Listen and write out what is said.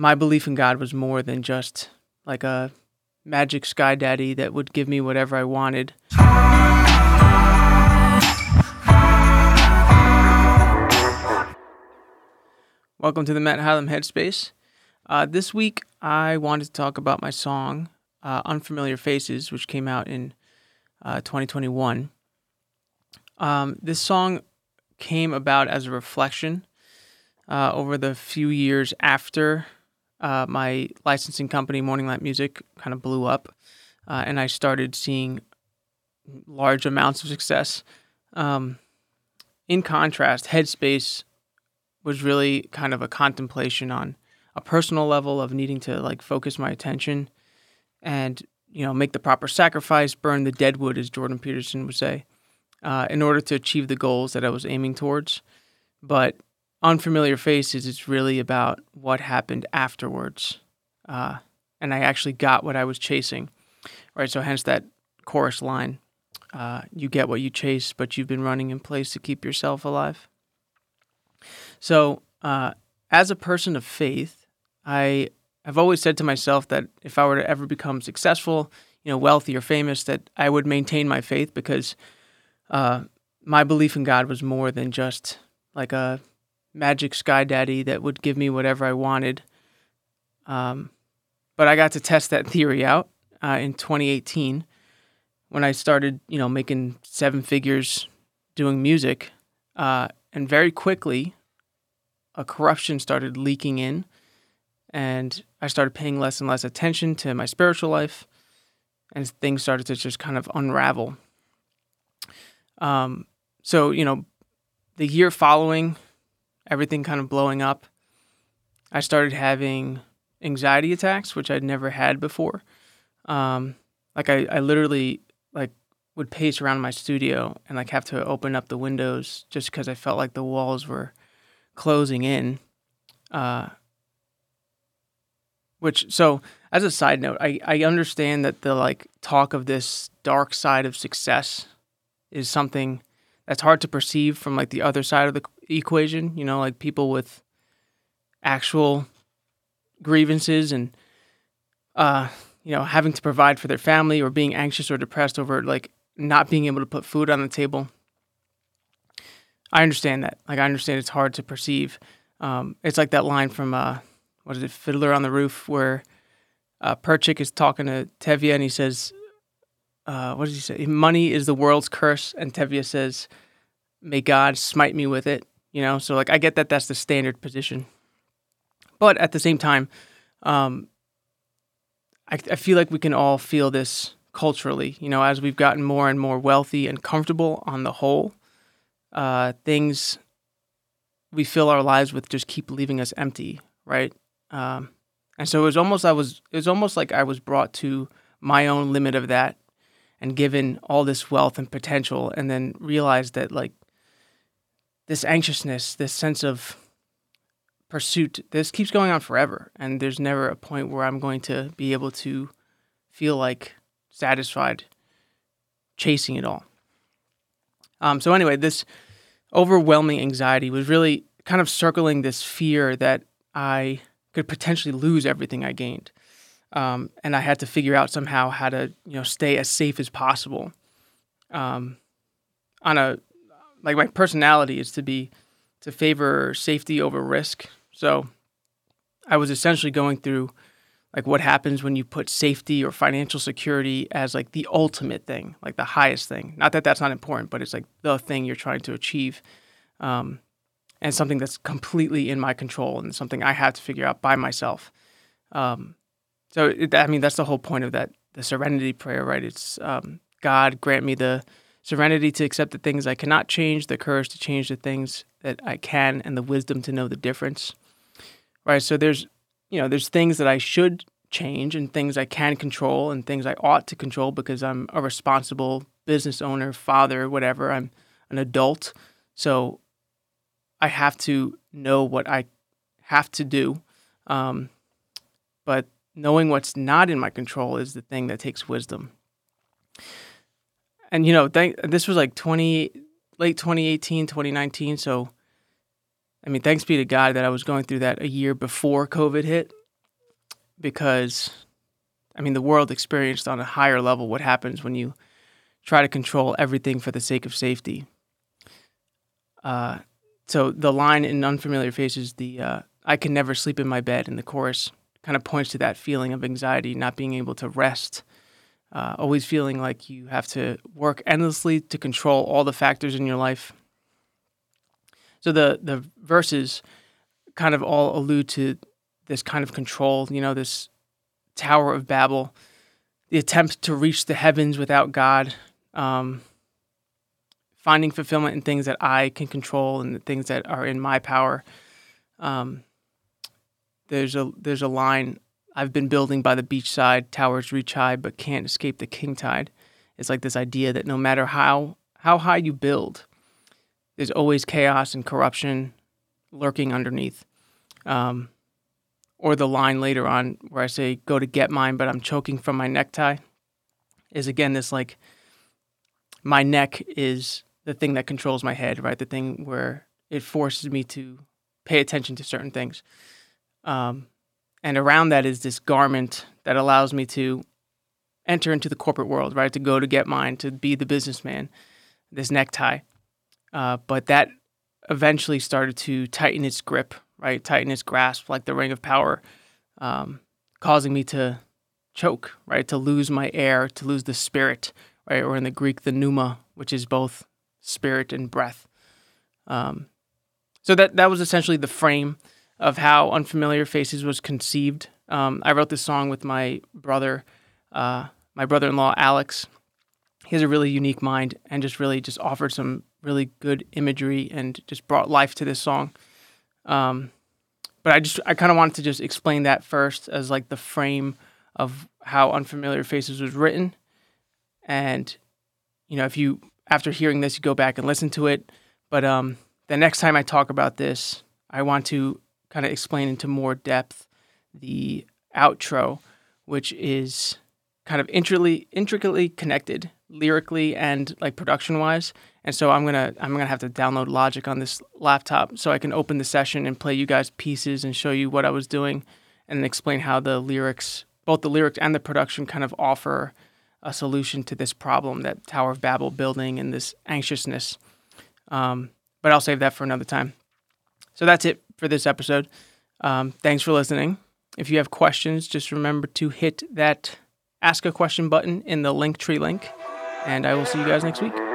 my belief in God was more than just like a magic sky daddy that would give me whatever I wanted. Welcome to the Matt Hylom Headspace. Uh, this week, I wanted to talk about my song uh, "Unfamiliar Faces," which came out in uh, 2021. Um, this song came about as a reflection uh, over the few years after uh, my licensing company, Morning Light Music, kind of blew up, uh, and I started seeing large amounts of success. Um, in contrast, Headspace was really kind of a contemplation on a personal level of needing to like focus my attention and you know make the proper sacrifice, burn the deadwood, as Jordan Peterson would say, uh, in order to achieve the goals that I was aiming towards. But unfamiliar faces is really about what happened afterwards, uh, and I actually got what I was chasing. Right, so hence that chorus line. Uh, you get what you chase, but you've been running in place to keep yourself alive. So, uh, as a person of faith, I have always said to myself that if I were to ever become successful, you know, wealthy or famous, that I would maintain my faith because uh, my belief in God was more than just like a magic sky daddy that would give me whatever I wanted. Um, but I got to test that theory out uh, in 2018 when I started, you know, making seven figures doing music, uh, and very quickly, a corruption started leaking in, and I started paying less and less attention to my spiritual life, and things started to just kind of unravel. Um, so you know, the year following, everything kind of blowing up, I started having anxiety attacks, which I'd never had before. Um, like I, I literally like would pace around my studio and like have to open up the windows just because I felt like the walls were closing in. Uh, which so as a side note, I, I understand that the like talk of this dark side of success is something that's hard to perceive from like the other side of the equation. You know, like people with actual grievances and uh you know, having to provide for their family or being anxious or depressed over like not being able to put food on the table. I understand that. Like I understand it's hard to perceive. Um, it's like that line from uh, what is it, Fiddler on the Roof, where uh, Perchik is talking to Tevye and he says, uh, "What does he say? Money is the world's curse." And Tevye says, "May God smite me with it." You know, so like I get that that's the standard position, but at the same time, um, I, I feel like we can all feel this culturally. You know, as we've gotten more and more wealthy and comfortable on the whole, uh, things we fill our lives with just keep leaving us empty, right? Um, and so it was almost I was it was almost like I was brought to my own limit of that, and given all this wealth and potential, and then realized that like this anxiousness, this sense of pursuit this keeps going on forever. And there's never a point where i'm going to be able to feel like satisfied chasing it all. Um, so anyway this overwhelming anxiety was really kind of circling this fear that i could potentially lose everything i gained um, and i had to figure out somehow how to you know stay as safe as possible um, on a like my personality is to be to favor safety over risk so I was essentially going through like what happens when you put safety or financial security as like the ultimate thing, like the highest thing. Not that that's not important, but it's like the thing you're trying to achieve. Um, and something that's completely in my control and something I have to figure out by myself. Um, so it, I mean that's the whole point of that the serenity prayer, right? It's um, God grant me the serenity to accept the things I cannot change, the courage to change the things that I can, and the wisdom to know the difference right? So there's, you know, there's things that I should change and things I can control and things I ought to control because I'm a responsible business owner, father, whatever. I'm an adult. So I have to know what I have to do. Um, but knowing what's not in my control is the thing that takes wisdom. And, you know, th- this was like 20, late 2018, 2019. So I mean, thanks be to God that I was going through that a year before COVID hit. because I mean the world experienced on a higher level what happens when you try to control everything for the sake of safety. Uh, so the line in Unfamiliar Faces, the uh, I can never sleep in my bed in the chorus kind of points to that feeling of anxiety, not being able to rest, uh, always feeling like you have to work endlessly to control all the factors in your life. So the the verses kind of all allude to this kind of control, you know, this Tower of Babel, the attempt to reach the heavens without God, um, finding fulfillment in things that I can control and the things that are in my power. Um, there's a there's a line I've been building by the beachside, towers reach high, but can't escape the king tide. It's like this idea that no matter how how high you build, there's always chaos and corruption lurking underneath. Um, or the line later on where I say, "Go to get mine, but I'm choking from my necktie," is again this like my neck is the thing that controls my head, right? The thing where it forces me to pay attention to certain things. Um, and around that is this garment that allows me to enter into the corporate world, right? To go to get mine, to be the businessman, this necktie. Uh, but that eventually started to tighten its grip, right? Tighten its grasp like the ring of power, um, causing me to choke, right? To lose my air, to lose the spirit, right? Or in the Greek, the pneuma, which is both spirit and breath. Um, so that that was essentially the frame of how Unfamiliar Faces was conceived. Um, I wrote this song with my brother, uh, my brother-in-law Alex. He has a really unique mind and just really just offered some really good imagery and just brought life to this song. Um, but I just I kind of wanted to just explain that first as like the frame of how Unfamiliar Faces was written, and you know if you after hearing this you go back and listen to it, but um, the next time I talk about this, I want to kind of explain into more depth the outro, which is kind of intricately intricately connected lyrically and like production wise. And so I'm gonna I'm gonna have to download Logic on this laptop so I can open the session and play you guys pieces and show you what I was doing and explain how the lyrics, both the lyrics and the production, kind of offer a solution to this problem that Tower of Babel building and this anxiousness. Um, but I'll save that for another time. So that's it for this episode. Um, thanks for listening. If you have questions, just remember to hit that ask a question button in the link tree link, and I will see you guys next week.